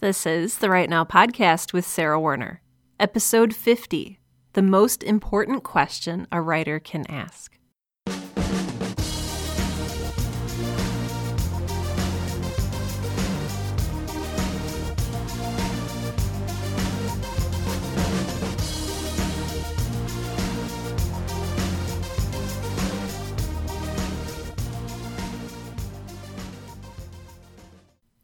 This is the Write Now podcast with Sarah Werner, episode 50 The Most Important Question a Writer Can Ask.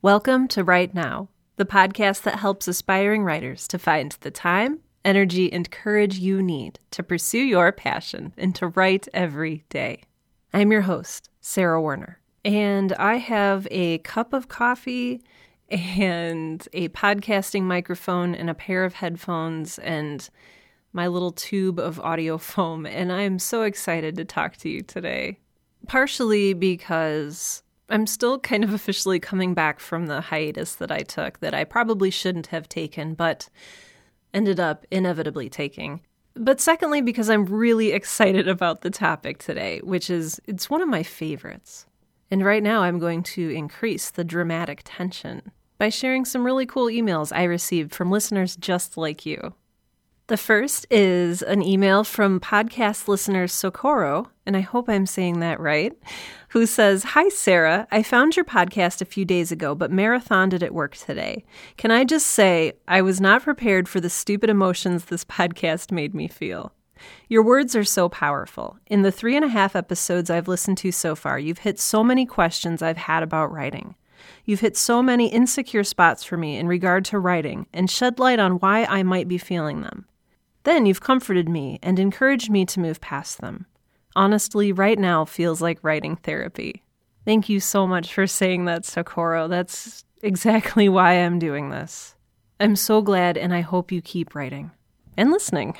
Welcome to Write Now, the podcast that helps aspiring writers to find the time, energy, and courage you need to pursue your passion and to write every day. I'm your host, Sarah Werner, and I have a cup of coffee and a podcasting microphone and a pair of headphones and my little tube of audio foam, and I'm so excited to talk to you today. Partially because I'm still kind of officially coming back from the hiatus that I took that I probably shouldn't have taken, but ended up inevitably taking. But secondly, because I'm really excited about the topic today, which is it's one of my favorites. And right now I'm going to increase the dramatic tension by sharing some really cool emails I received from listeners just like you. The first is an email from podcast listener Socorro, and I hope I'm saying that right, who says, Hi, Sarah. I found your podcast a few days ago, but marathoned it at work today. Can I just say, I was not prepared for the stupid emotions this podcast made me feel. Your words are so powerful. In the three and a half episodes I've listened to so far, you've hit so many questions I've had about writing. You've hit so many insecure spots for me in regard to writing and shed light on why I might be feeling them. Then you've comforted me and encouraged me to move past them. Honestly, right now feels like writing therapy. Thank you so much for saying that, Socorro. That's exactly why I'm doing this. I'm so glad, and I hope you keep writing and listening.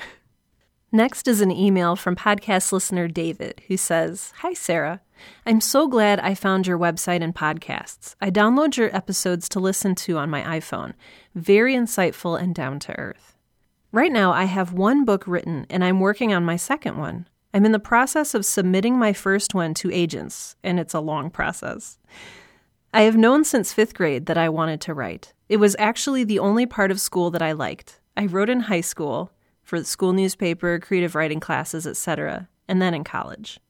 Next is an email from podcast listener David, who says Hi, Sarah. I'm so glad I found your website and podcasts. I download your episodes to listen to on my iPhone. Very insightful and down to earth. Right now, I have one book written and I'm working on my second one. I'm in the process of submitting my first one to agents, and it's a long process. I have known since fifth grade that I wanted to write. It was actually the only part of school that I liked. I wrote in high school for the school newspaper, creative writing classes, etc., and then in college.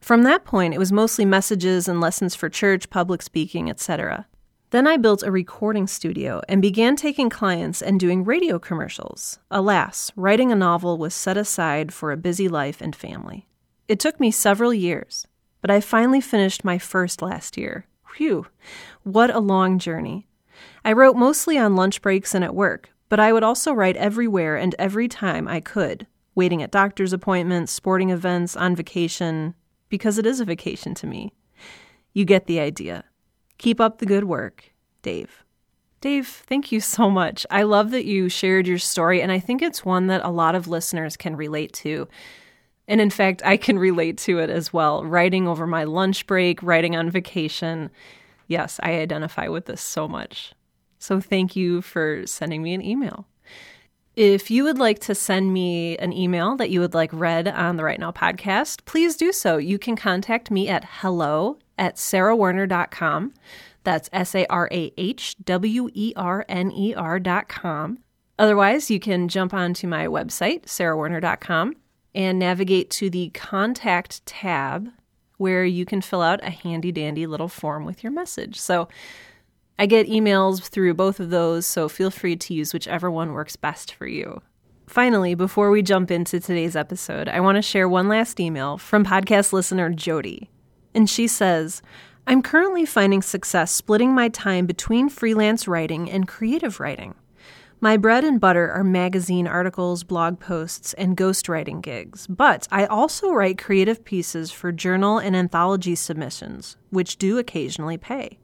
From that point, it was mostly messages and lessons for church, public speaking, etc. Then I built a recording studio and began taking clients and doing radio commercials. Alas, writing a novel was set aside for a busy life and family. It took me several years, but I finally finished my first last year. Whew, what a long journey. I wrote mostly on lunch breaks and at work, but I would also write everywhere and every time I could, waiting at doctor's appointments, sporting events, on vacation, because it is a vacation to me. You get the idea. Keep up the good work, Dave. Dave, thank you so much. I love that you shared your story, and I think it's one that a lot of listeners can relate to. And in fact, I can relate to it as well. Writing over my lunch break, writing on vacation. Yes, I identify with this so much. So thank you for sending me an email. If you would like to send me an email that you would like read on the Write Now podcast, please do so. You can contact me at hello at sarahwerner.com. That's S A R A H W E R N E R.com. Otherwise, you can jump onto my website, sarahwerner.com, and navigate to the contact tab where you can fill out a handy dandy little form with your message. So I get emails through both of those, so feel free to use whichever one works best for you. Finally, before we jump into today's episode, I want to share one last email from podcast listener Jody. And she says, I'm currently finding success splitting my time between freelance writing and creative writing. My bread and butter are magazine articles, blog posts, and ghostwriting gigs, but I also write creative pieces for journal and anthology submissions, which do occasionally pay,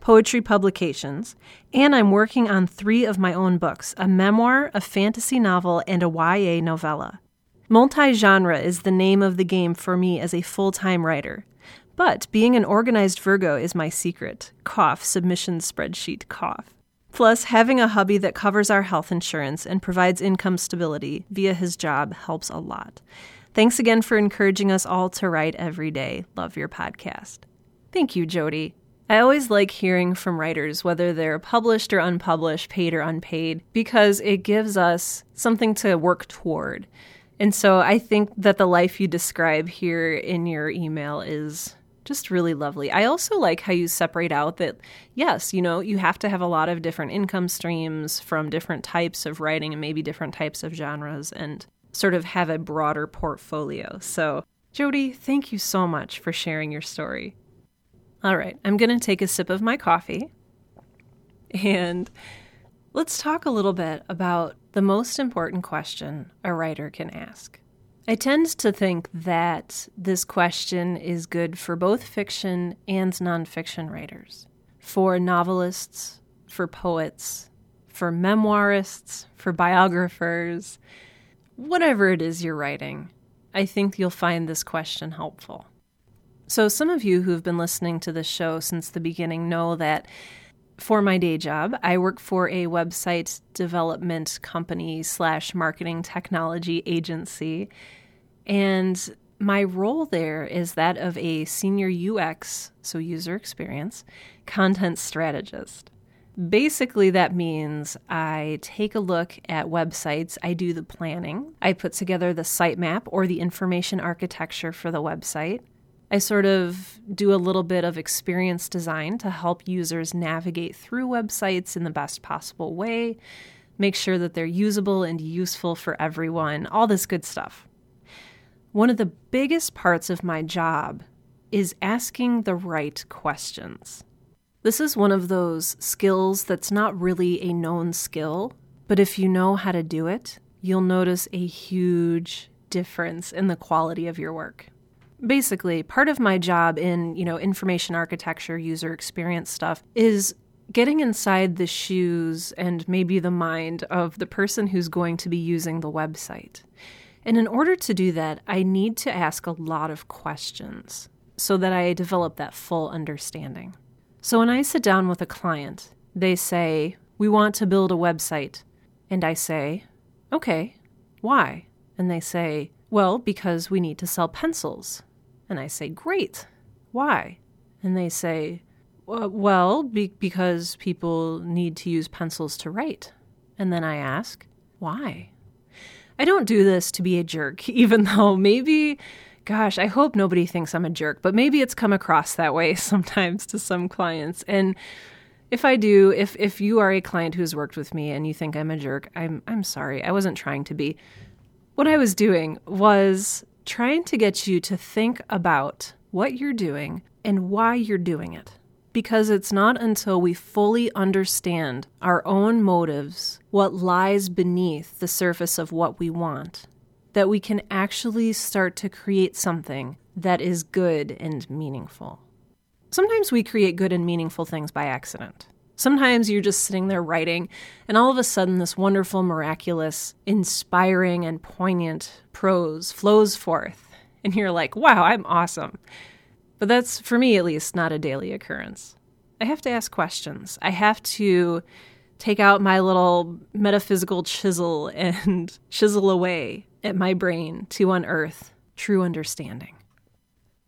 poetry publications, and I'm working on three of my own books a memoir, a fantasy novel, and a YA novella. Multi genre is the name of the game for me as a full time writer. But being an organized Virgo is my secret. Cough, submission spreadsheet, cough. Plus, having a hubby that covers our health insurance and provides income stability via his job helps a lot. Thanks again for encouraging us all to write every day. Love your podcast. Thank you, Jody. I always like hearing from writers, whether they're published or unpublished, paid or unpaid, because it gives us something to work toward. And so I think that the life you describe here in your email is just really lovely. I also like how you separate out that, yes, you know, you have to have a lot of different income streams from different types of writing and maybe different types of genres and sort of have a broader portfolio. So, Jody, thank you so much for sharing your story. All right, I'm going to take a sip of my coffee and let's talk a little bit about the most important question a writer can ask. I tend to think that this question is good for both fiction and nonfiction writers, for novelists, for poets, for memoirists, for biographers, whatever it is you're writing. I think you'll find this question helpful. So, some of you who have been listening to this show since the beginning know that for my day job, I work for a website development company slash marketing technology agency. And my role there is that of a senior UX, so user experience, content strategist. Basically, that means I take a look at websites, I do the planning, I put together the sitemap or the information architecture for the website. I sort of do a little bit of experience design to help users navigate through websites in the best possible way, make sure that they're usable and useful for everyone, all this good stuff. One of the biggest parts of my job is asking the right questions. This is one of those skills that's not really a known skill, but if you know how to do it, you'll notice a huge difference in the quality of your work basically part of my job in you know information architecture user experience stuff is getting inside the shoes and maybe the mind of the person who's going to be using the website. And in order to do that i need to ask a lot of questions so that i develop that full understanding. So when i sit down with a client they say we want to build a website. And i say okay why? And they say well because we need to sell pencils and I say, Great. Why? And they say, Well, be- because people need to use pencils to write. And then I ask, Why? I don't do this to be a jerk, even though maybe, gosh, I hope nobody thinks I'm a jerk, but maybe it's come across that way sometimes to some clients. And if I do, if if you are a client who's worked with me and you think I'm a jerk, I'm I'm sorry. I wasn't trying to be. What I was doing was trying to get you to think about what you're doing and why you're doing it. Because it's not until we fully understand our own motives, what lies beneath the surface of what we want, that we can actually start to create something that is good and meaningful. Sometimes we create good and meaningful things by accident. Sometimes you're just sitting there writing, and all of a sudden, this wonderful, miraculous, inspiring, and poignant prose flows forth. And you're like, wow, I'm awesome. But that's, for me at least, not a daily occurrence. I have to ask questions. I have to take out my little metaphysical chisel and chisel away at my brain to unearth true understanding.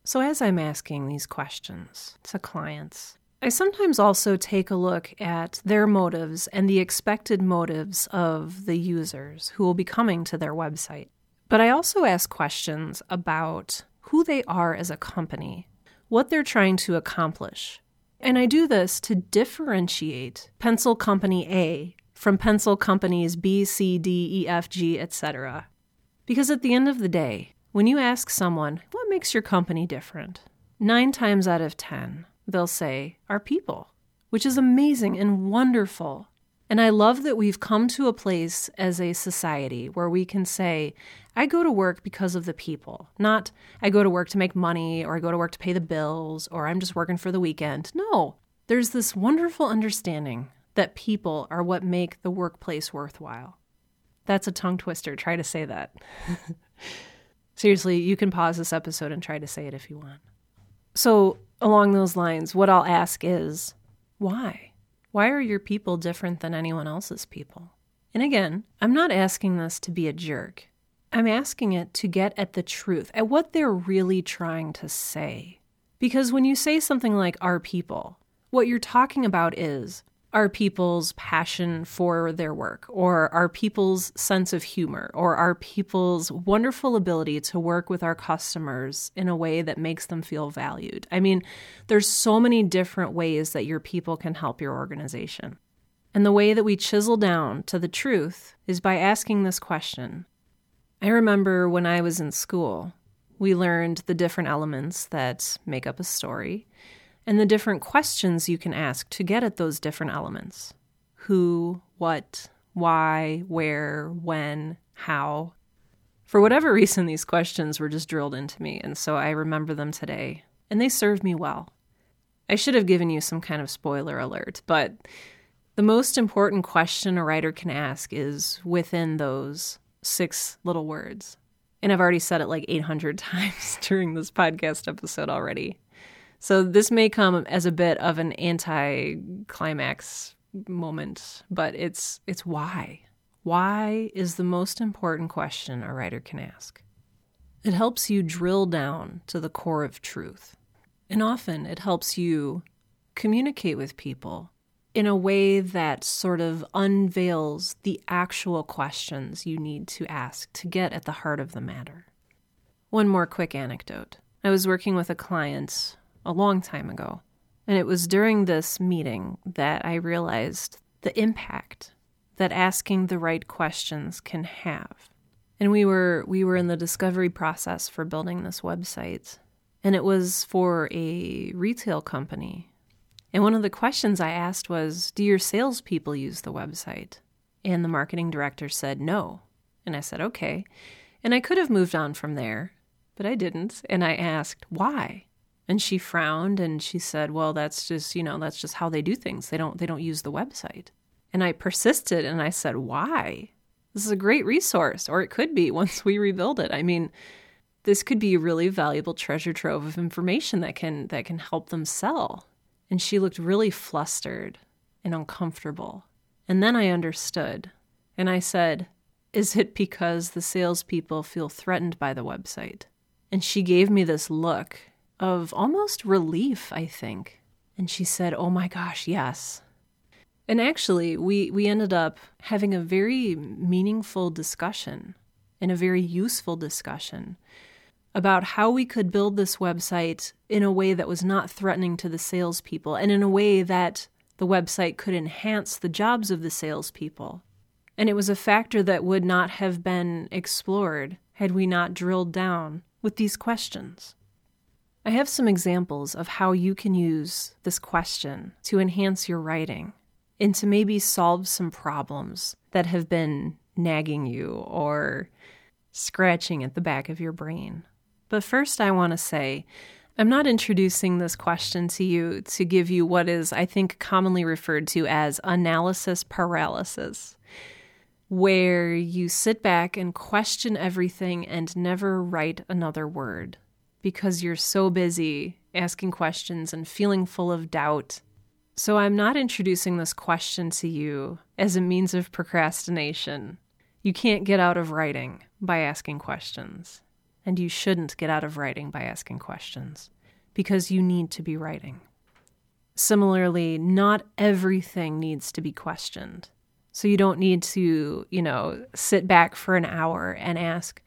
So, as I'm asking these questions to clients, I sometimes also take a look at their motives and the expected motives of the users who will be coming to their website. But I also ask questions about who they are as a company, what they're trying to accomplish. And I do this to differentiate Pencil Company A from pencil companies B, C, D, E, F, G, etc. Because at the end of the day, when you ask someone, what makes your company different? Nine times out of ten, they'll say, our people, which is amazing and wonderful. And I love that we've come to a place as a society where we can say, I go to work because of the people, not I go to work to make money or I go to work to pay the bills or I'm just working for the weekend. No, there's this wonderful understanding that people are what make the workplace worthwhile. That's a tongue twister. Try to say that. Seriously, you can pause this episode and try to say it if you want. So, along those lines, what I'll ask is why? Why are your people different than anyone else's people? And again, I'm not asking this to be a jerk. I'm asking it to get at the truth, at what they're really trying to say. Because when you say something like our people, what you're talking about is are people's passion for their work, or are people's sense of humor, or are people's wonderful ability to work with our customers in a way that makes them feel valued. I mean, there's so many different ways that your people can help your organization. And the way that we chisel down to the truth is by asking this question. I remember when I was in school, we learned the different elements that make up a story and the different questions you can ask to get at those different elements who, what, why, where, when, how. For whatever reason, these questions were just drilled into me, and so I remember them today, and they served me well. I should have given you some kind of spoiler alert, but the most important question a writer can ask is within those six little words. And I've already said it like 800 times during this podcast episode already. So this may come as a bit of an anti-climax moment, but it's it's why. Why is the most important question a writer can ask. It helps you drill down to the core of truth. And often it helps you communicate with people in a way that sort of unveils the actual questions you need to ask to get at the heart of the matter. One more quick anecdote. I was working with a client a long time ago. And it was during this meeting that I realized the impact that asking the right questions can have. And we were we were in the discovery process for building this website. And it was for a retail company. And one of the questions I asked was, Do your salespeople use the website? And the marketing director said no. And I said, Okay. And I could have moved on from there, but I didn't. And I asked, Why? And she frowned and she said, "Well, that's just, you know, that's just how they do things. They don't they don't use the website." And I persisted and I said, "Why? This is a great resource or it could be once we rebuild it. I mean, this could be a really valuable treasure trove of information that can that can help them sell." And she looked really flustered and uncomfortable. And then I understood. And I said, Is it because the salespeople feel threatened by the website? And she gave me this look of almost relief, I think. And she said, Oh my gosh, yes. And actually, we, we ended up having a very meaningful discussion and a very useful discussion about how we could build this website in a way that was not threatening to the salespeople and in a way that the website could enhance the jobs of the salespeople. And it was a factor that would not have been explored had we not drilled down with these questions. I have some examples of how you can use this question to enhance your writing and to maybe solve some problems that have been nagging you or scratching at the back of your brain. But first, I want to say I'm not introducing this question to you to give you what is, I think, commonly referred to as analysis paralysis, where you sit back and question everything and never write another word because you're so busy asking questions and feeling full of doubt. So I'm not introducing this question to you as a means of procrastination. You can't get out of writing by asking questions, and you shouldn't get out of writing by asking questions because you need to be writing. Similarly, not everything needs to be questioned. So you don't need to, you know, sit back for an hour and ask,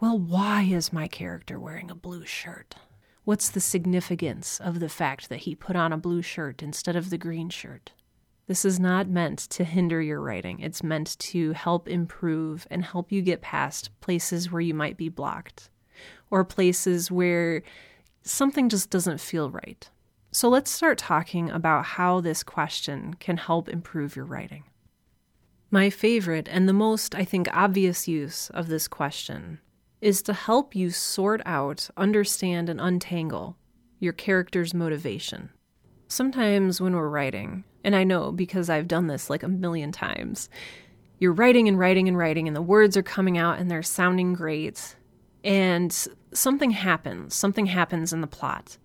well, why is my character wearing a blue shirt? What's the significance of the fact that he put on a blue shirt instead of the green shirt? This is not meant to hinder your writing. It's meant to help improve and help you get past places where you might be blocked or places where something just doesn't feel right. So let's start talking about how this question can help improve your writing. My favorite and the most, I think, obvious use of this question is to help you sort out, understand, and untangle your character's motivation. Sometimes when we're writing, and I know because I've done this like a million times, you're writing and writing and writing, and the words are coming out and they're sounding great, and something happens. Something happens in the plot.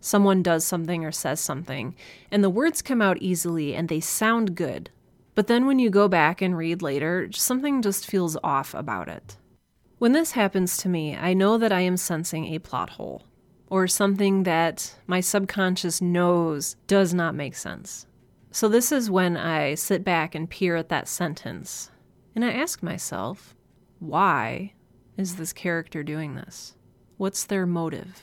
Someone does something or says something, and the words come out easily and they sound good. But then when you go back and read later, something just feels off about it. When this happens to me, I know that I am sensing a plot hole. or something that my subconscious knows does not make sense. So, this is when I sit back and peer at that sentence and I ask myself, why is this character doing this? What's their motive?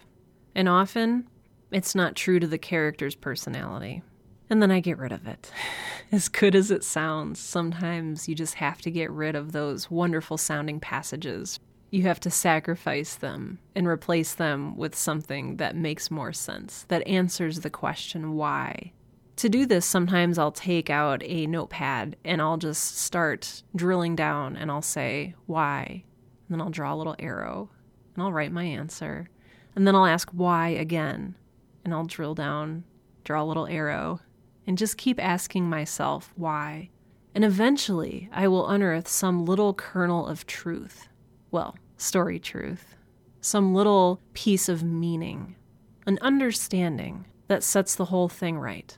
And often, it's not true to the character's personality. And then I get rid of it. As good as it sounds, sometimes you just have to get rid of those wonderful sounding passages. You have to sacrifice them and replace them with something that makes more sense, that answers the question why. To do this, sometimes I'll take out a notepad and I'll just start drilling down and I'll say, why? And then I'll draw a little arrow and I'll write my answer. And then I'll ask why again and I'll drill down, draw a little arrow, and just keep asking myself why. And eventually, I will unearth some little kernel of truth. Well, story truth. Some little piece of meaning, an understanding that sets the whole thing right.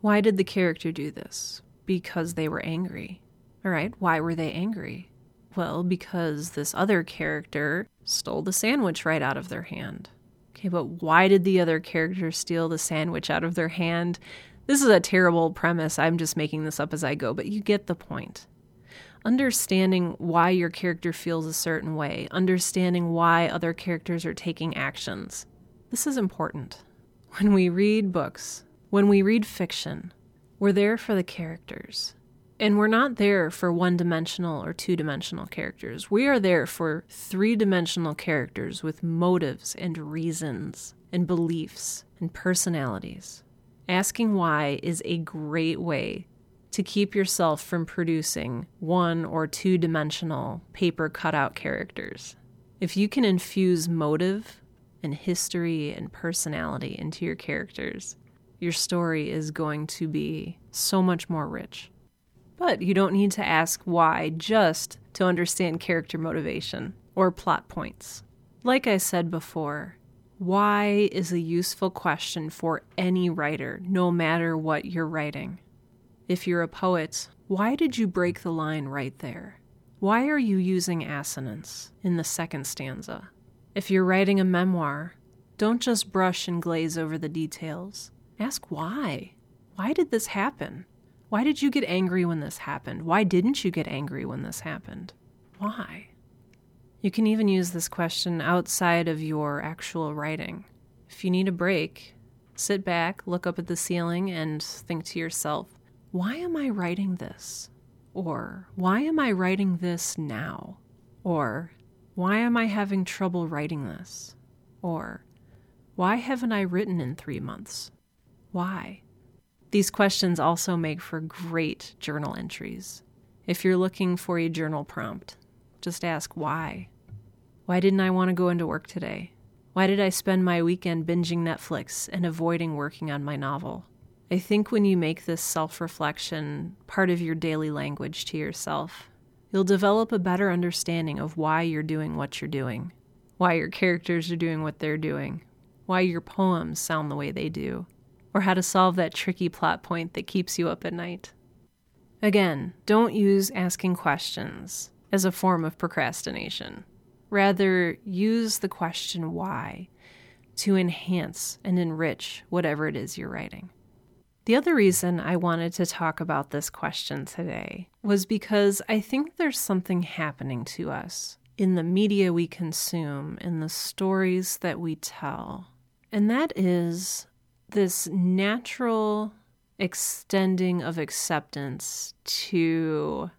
Why did the character do this? Because they were angry. All right, why were they angry? Well, because this other character stole the sandwich right out of their hand. Okay, but why did the other character steal the sandwich out of their hand? This is a terrible premise. I'm just making this up as I go, but you get the point. Understanding why your character feels a certain way, understanding why other characters are taking actions. This is important. When we read books, when we read fiction, we're there for the characters. And we're not there for one dimensional or two dimensional characters. We are there for three dimensional characters with motives and reasons and beliefs and personalities. Asking why is a great way to keep yourself from producing one or two dimensional paper cutout characters. If you can infuse motive and history and personality into your characters, your story is going to be so much more rich. But you don't need to ask why just to understand character motivation or plot points. Like I said before, why is a useful question for any writer, no matter what you're writing. If you're a poet, why did you break the line right there? Why are you using assonance in the second stanza? If you're writing a memoir, don't just brush and glaze over the details. Ask why. Why did this happen? Why did you get angry when this happened? Why didn't you get angry when this happened? Why? You can even use this question outside of your actual writing. If you need a break, sit back, look up at the ceiling, and think to yourself, why am I writing this? Or why am I writing this now? Or why am I having trouble writing this? Or why haven't I written in three months? Why? These questions also make for great journal entries. If you're looking for a journal prompt, just ask why. Why didn't I want to go into work today? Why did I spend my weekend binging Netflix and avoiding working on my novel? I think when you make this self reflection part of your daily language to yourself, you'll develop a better understanding of why you're doing what you're doing, why your characters are doing what they're doing, why your poems sound the way they do, or how to solve that tricky plot point that keeps you up at night. Again, don't use asking questions as a form of procrastination. Rather, use the question why to enhance and enrich whatever it is you're writing. The other reason I wanted to talk about this question today was because I think there's something happening to us in the media we consume, in the stories that we tell, and that is this natural extending of acceptance to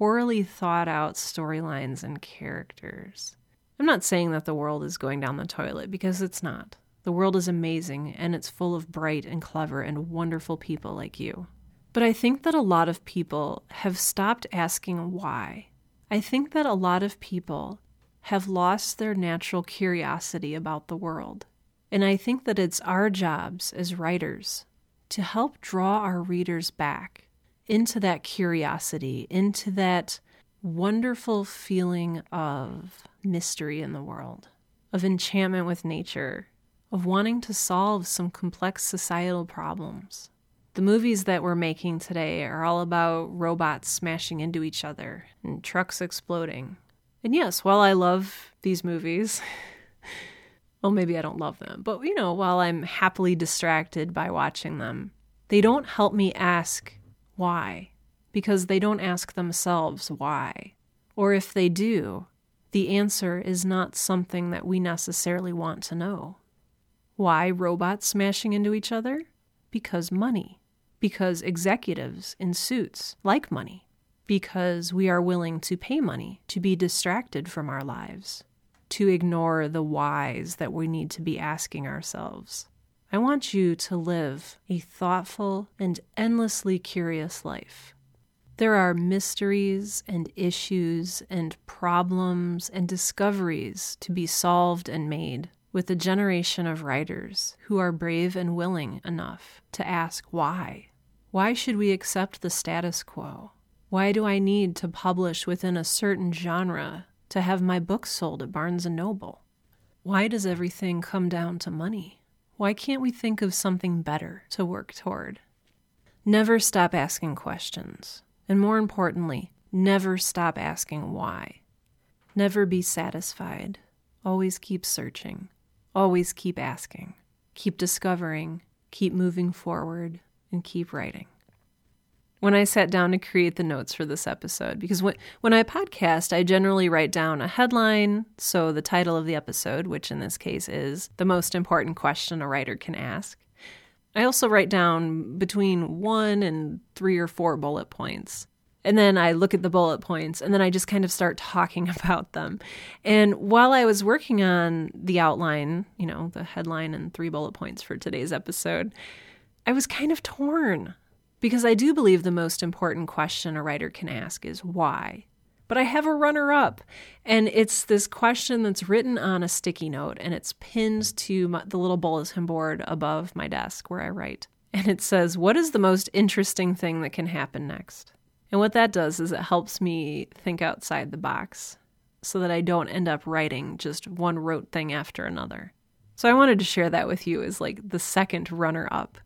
poorly thought out storylines and characters. I'm not saying that the world is going down the toilet because it's not. The world is amazing and it's full of bright and clever and wonderful people like you. But I think that a lot of people have stopped asking why. I think that a lot of people have lost their natural curiosity about the world. And I think that it's our jobs as writers to help draw our readers back into that curiosity, into that wonderful feeling of mystery in the world, of enchantment with nature, of wanting to solve some complex societal problems. The movies that we're making today are all about robots smashing into each other and trucks exploding. And yes, while I love these movies, well, maybe I don't love them, but you know, while I'm happily distracted by watching them, they don't help me ask why, because they don't ask themselves why. Or if they do, the answer is not something that we necessarily want to know. Why robots smashing into each other? Because money. Because executives in suits like money. Because we are willing to pay money to be distracted from our lives to ignore the whys that we need to be asking ourselves. I want you to live a thoughtful and endlessly curious life. There are mysteries and issues and problems and discoveries to be solved and made with a generation of writers who are brave and willing enough to ask why. Why should we accept the status quo? Why do I need to publish within a certain genre to have my books sold at Barnes and Noble? Why does everything come down to money? Why can't we think of something better to work toward? Never stop asking questions. And more importantly, never stop asking why. Never be satisfied. Always keep searching. Always keep asking. Keep discovering. Keep moving forward. And keep writing when I sat down to create the notes for this episode because when, when I podcast, I generally write down a headline, so the title of the episode, which in this case is The Most Important Question a Writer Can Ask. I also write down between one and three or four bullet points. And then I look at the bullet points and then I just kind of start talking about them. And while I was working on the outline, you know, the headline and three bullet points for today's episode, I was kind of torn because I do believe the most important question a writer can ask is why. But I have a runner up, and it's this question that's written on a sticky note and it's pinned to my, the little bulletin board above my desk where I write. And it says, What is the most interesting thing that can happen next? And what that does is it helps me think outside the box so that I don't end up writing just one rote thing after another. So I wanted to share that with you as like the second runner up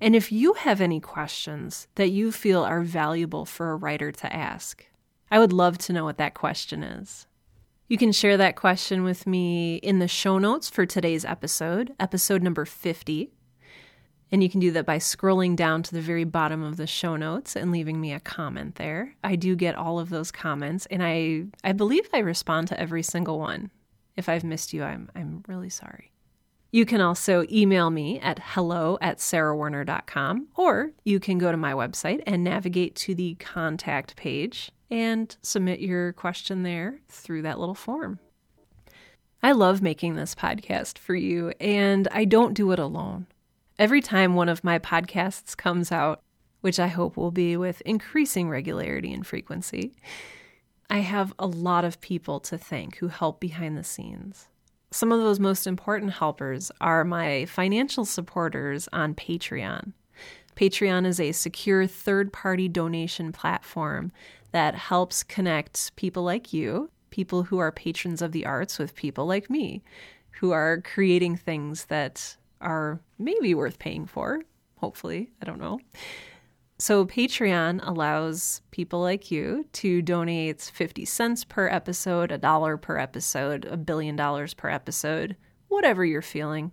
and if you have any questions that you feel are valuable for a writer to ask, I would love to know what that question is. You can share that question with me in the show notes for today's episode, episode number 50. And you can do that by scrolling down to the very bottom of the show notes and leaving me a comment there. I do get all of those comments, and I, I believe I respond to every single one. If I've missed you, I'm, I'm really sorry. You can also email me at hello at sarahwerner.com, or you can go to my website and navigate to the contact page and submit your question there through that little form. I love making this podcast for you, and I don't do it alone. Every time one of my podcasts comes out, which I hope will be with increasing regularity and frequency, I have a lot of people to thank who help behind the scenes. Some of those most important helpers are my financial supporters on Patreon. Patreon is a secure third party donation platform that helps connect people like you, people who are patrons of the arts, with people like me who are creating things that are maybe worth paying for. Hopefully, I don't know. So, Patreon allows people like you to donate 50 cents per episode, a dollar per episode, a billion dollars per episode, whatever you're feeling.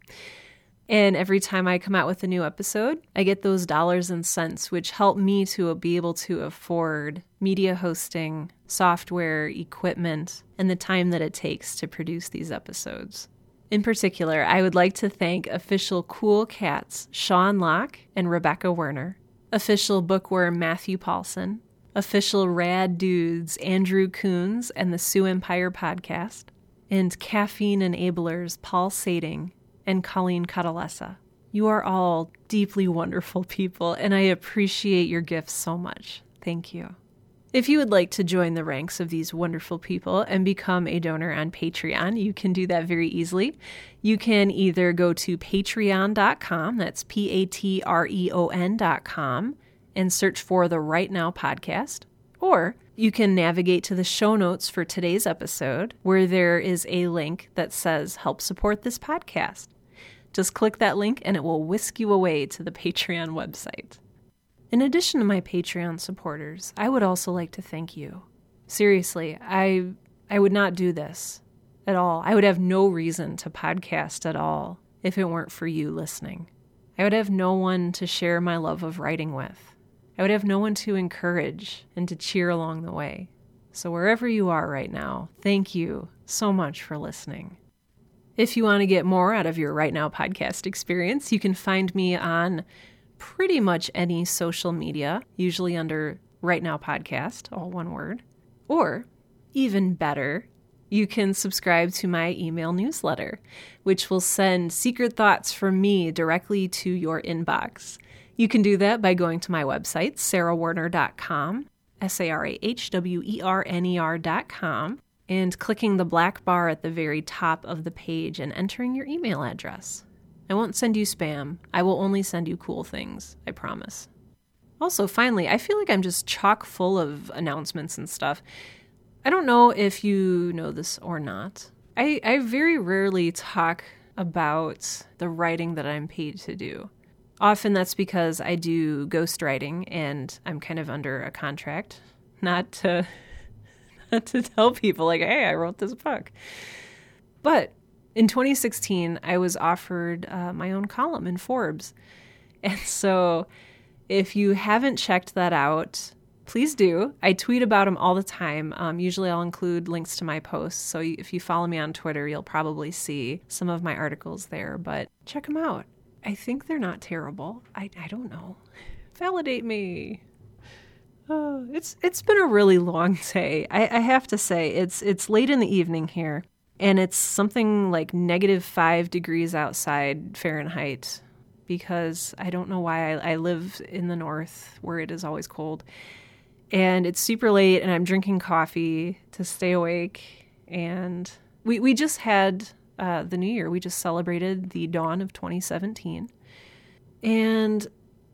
And every time I come out with a new episode, I get those dollars and cents, which help me to be able to afford media hosting, software, equipment, and the time that it takes to produce these episodes. In particular, I would like to thank official Cool Cats Sean Locke and Rebecca Werner official bookworm Matthew Paulson, official rad dudes Andrew Coons and the Sioux Empire podcast, and caffeine enablers Paul Sading and Colleen Catalessa. You are all deeply wonderful people, and I appreciate your gifts so much. Thank you. If you would like to join the ranks of these wonderful people and become a donor on Patreon, you can do that very easily. You can either go to patreon.com, that's P A T R E O N.com, and search for the Write Now podcast, or you can navigate to the show notes for today's episode where there is a link that says help support this podcast. Just click that link and it will whisk you away to the Patreon website. In addition to my Patreon supporters, I would also like to thank you. Seriously, I I would not do this at all. I would have no reason to podcast at all if it weren't for you listening. I would have no one to share my love of writing with. I would have no one to encourage and to cheer along the way. So, wherever you are right now, thank you so much for listening. If you want to get more out of your Write Now podcast experience, you can find me on pretty much any social media, usually under Write Now Podcast, all one word. Or, even better, you can subscribe to my email newsletter, which will send secret thoughts from me directly to your inbox. You can do that by going to my website, sarahwerner.com, S A R A H W E R N E R.com, and clicking the black bar at the very top of the page and entering your email address. I won't send you spam. I will only send you cool things, I promise. Also, finally, I feel like I'm just chock full of announcements and stuff. I don't know if you know this or not. I, I very rarely talk about the writing that I'm paid to do. Often that's because I do ghostwriting and I'm kind of under a contract, not to not to tell people like, "Hey, I wrote this book." But in 2016, I was offered uh, my own column in Forbes, and so if you haven't checked that out, please do. I tweet about them all the time. Um, usually, I'll include links to my posts. So if you follow me on Twitter, you'll probably see some of my articles there. But check them out. I think they're not terrible. I, I don't know. Validate me. Oh, it's it's been a really long day. I, I have to say it's it's late in the evening here, and it's something like negative five degrees outside Fahrenheit because I don't know why I, I live in the north where it is always cold, and it's super late, and I'm drinking coffee to stay awake, and we we just had uh, the new year. We just celebrated the dawn of 2017. And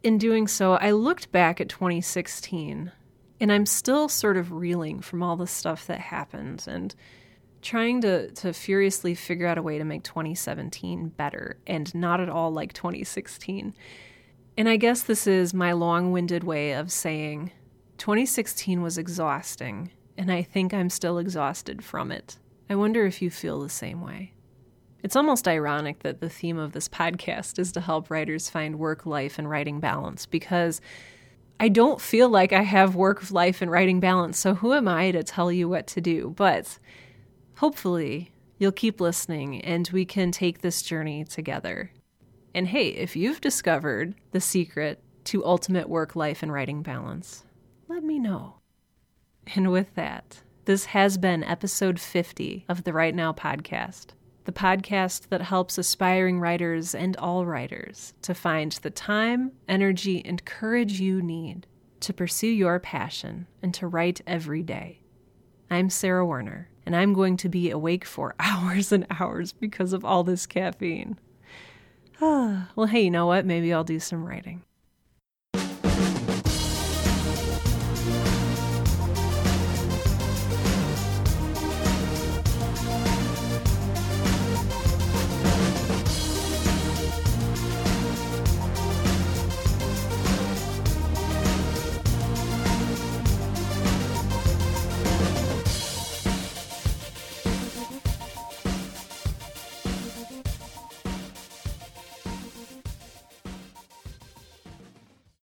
in doing so, I looked back at 2016 and I'm still sort of reeling from all the stuff that happened and trying to, to furiously figure out a way to make 2017 better and not at all like 2016. And I guess this is my long winded way of saying 2016 was exhausting, and I think I'm still exhausted from it. I wonder if you feel the same way. It's almost ironic that the theme of this podcast is to help writers find work, life, and writing balance because I don't feel like I have work, life, and writing balance. So who am I to tell you what to do? But hopefully, you'll keep listening and we can take this journey together. And hey, if you've discovered the secret to ultimate work, life, and writing balance, let me know. And with that, this has been episode 50 of the Write Now podcast the podcast that helps aspiring writers and all writers to find the time, energy, and courage you need to pursue your passion and to write every day. I'm Sarah Werner, and I'm going to be awake for hours and hours because of all this caffeine. well, hey, you know what? Maybe I'll do some writing.